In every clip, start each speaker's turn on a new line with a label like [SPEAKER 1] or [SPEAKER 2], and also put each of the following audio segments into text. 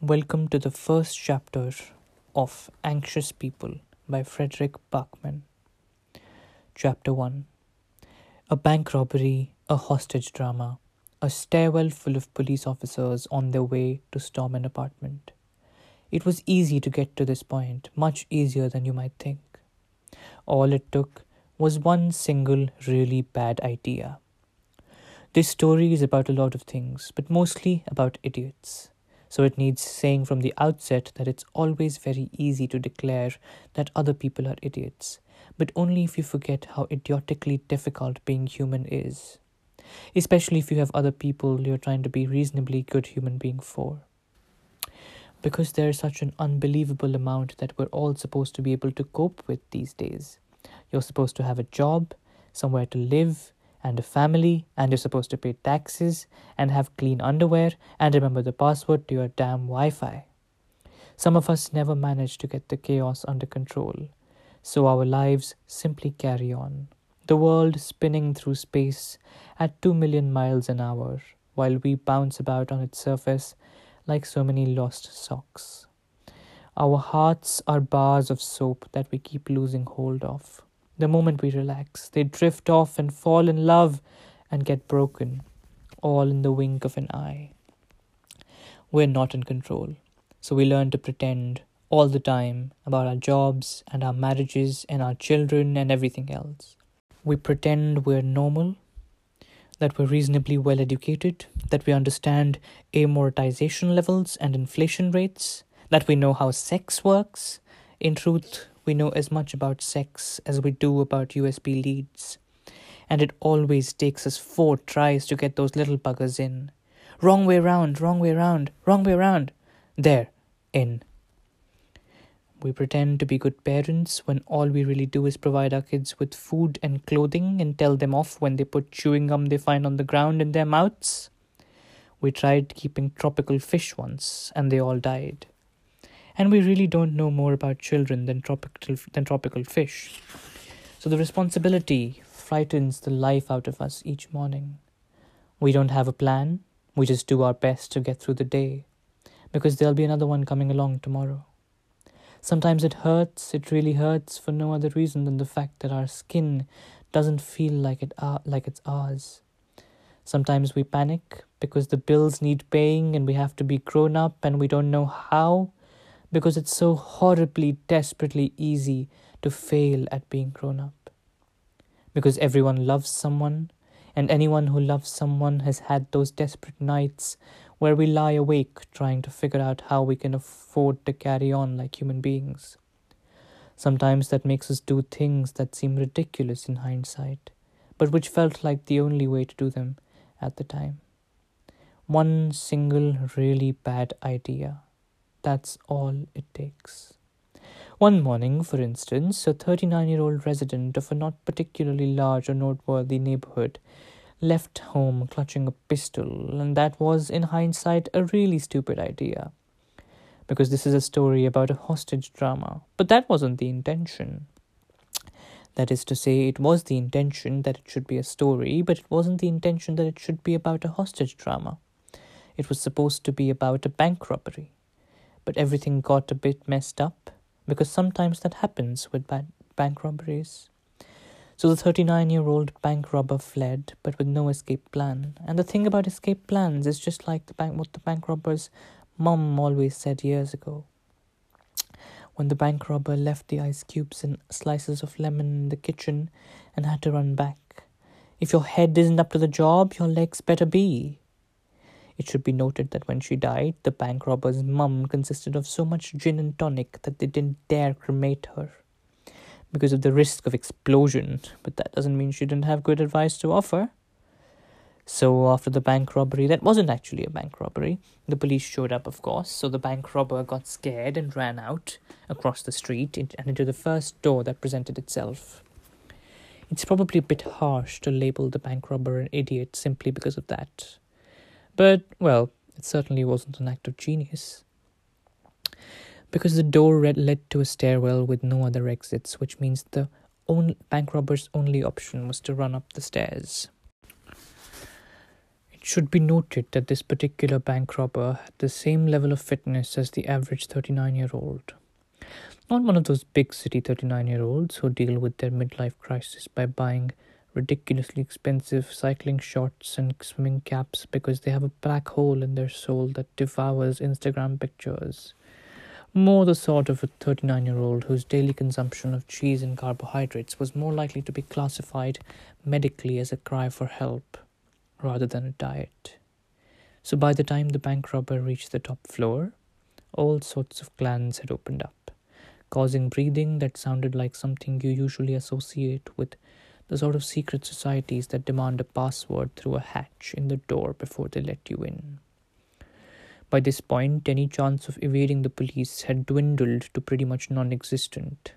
[SPEAKER 1] Welcome to the first chapter of Anxious People by Frederick Backman. Chapter 1 A bank robbery, a hostage drama, a stairwell full of police officers on their way to storm an apartment. It was easy to get to this point, much easier than you might think. All it took was one single really bad idea. This story is about a lot of things, but mostly about idiots so it needs saying from the outset that it's always very easy to declare that other people are idiots, but only if you forget how idiotically difficult being human is. Especially if you have other people you're trying to be reasonably good human being for. Because there's such an unbelievable amount that we're all supposed to be able to cope with these days. You're supposed to have a job, somewhere to live, and a family, and you're supposed to pay taxes and have clean underwear and remember the password to your damn Wi Fi. Some of us never manage to get the chaos under control, so our lives simply carry on. The world spinning through space at 2 million miles an hour, while we bounce about on its surface like so many lost socks. Our hearts are bars of soap that we keep losing hold of. The moment we relax, they drift off and fall in love and get broken, all in the wink of an eye. We're not in control, so we learn to pretend all the time about our jobs and our marriages and our children and everything else. We pretend we're normal, that we're reasonably well educated, that we understand amortization levels and inflation rates, that we know how sex works. In truth, we know as much about sex as we do about USB leads. And it always takes us four tries to get those little buggers in. Wrong way round, wrong way round, wrong way round. There, in. We pretend to be good parents when all we really do is provide our kids with food and clothing and tell them off when they put chewing gum they find on the ground in their mouths. We tried keeping tropical fish once, and they all died and we really don't know more about children than tropical than tropical fish. So the responsibility frightens the life out of us each morning. We don't have a plan, we just do our best to get through the day because there'll be another one coming along tomorrow. Sometimes it hurts, it really hurts for no other reason than the fact that our skin doesn't feel like it uh, like it's ours. Sometimes we panic because the bills need paying and we have to be grown up and we don't know how because it's so horribly, desperately easy to fail at being grown up. Because everyone loves someone, and anyone who loves someone has had those desperate nights where we lie awake trying to figure out how we can afford to carry on like human beings. Sometimes that makes us do things that seem ridiculous in hindsight, but which felt like the only way to do them at the time. One single really bad idea that's all it takes. One morning, for instance, a 39 year old resident of a not particularly large or noteworthy neighborhood left home clutching a pistol, and that was, in hindsight, a really stupid idea. Because this is a story about a hostage drama, but that wasn't the intention. That is to say, it was the intention that it should be a story, but it wasn't the intention that it should be about a hostage drama. It was supposed to be about a bank robbery but everything got a bit messed up because sometimes that happens with bank robberies. So the 39 year old bank robber fled, but with no escape plan. And the thing about escape plans is just like the bank, what the bank robber's mum always said years ago. When the bank robber left the ice cubes and slices of lemon in the kitchen and had to run back. If your head isn't up to the job, your legs better be. It should be noted that when she died, the bank robber's mum consisted of so much gin and tonic that they didn't dare cremate her because of the risk of explosion, but that doesn't mean she didn't have good advice to offer. So, after the bank robbery, that wasn't actually a bank robbery. The police showed up, of course, so the bank robber got scared and ran out across the street and into the first door that presented itself. It's probably a bit harsh to label the bank robber an idiot simply because of that. But, well, it certainly wasn't an act of genius. Because the door led to a stairwell with no other exits, which means the only, bank robber's only option was to run up the stairs. It should be noted that this particular bank robber had the same level of fitness as the average 39 year old. Not one of those big city 39 year olds who deal with their midlife crisis by buying ridiculously expensive cycling shorts and swimming caps because they have a black hole in their soul that devours Instagram pictures. More the sort of a 39 year old whose daily consumption of cheese and carbohydrates was more likely to be classified medically as a cry for help rather than a diet. So by the time the bank robber reached the top floor, all sorts of glands had opened up, causing breathing that sounded like something you usually associate with the sort of secret societies that demand a password through a hatch in the door before they let you in. By this point, any chance of evading the police had dwindled to pretty much non existent.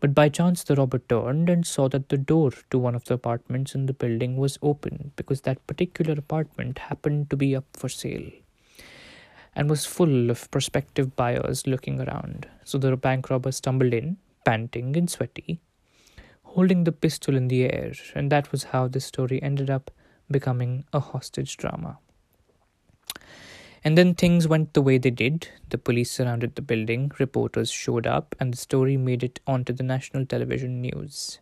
[SPEAKER 1] But by chance, the robber turned and saw that the door to one of the apartments in the building was open because that particular apartment happened to be up for sale and was full of prospective buyers looking around. So the bank robber stumbled in, panting and sweaty, holding the pistol in the air, and that was how this story ended up becoming a hostage drama. And then things went the way they did. The police surrounded the building, reporters showed up, and the story made it onto the national television news.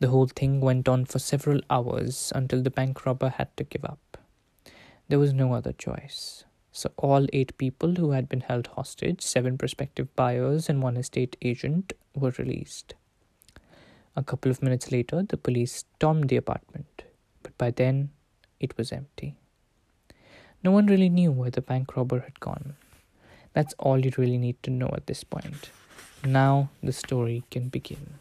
[SPEAKER 1] The whole thing went on for several hours until the bank robber had to give up. There was no other choice. So, all eight people who had been held hostage, seven prospective buyers, and one estate agent, were released. A couple of minutes later, the police stormed the apartment, but by then it was empty. No one really knew where the bank robber had gone. That's all you really need to know at this point. Now the story can begin.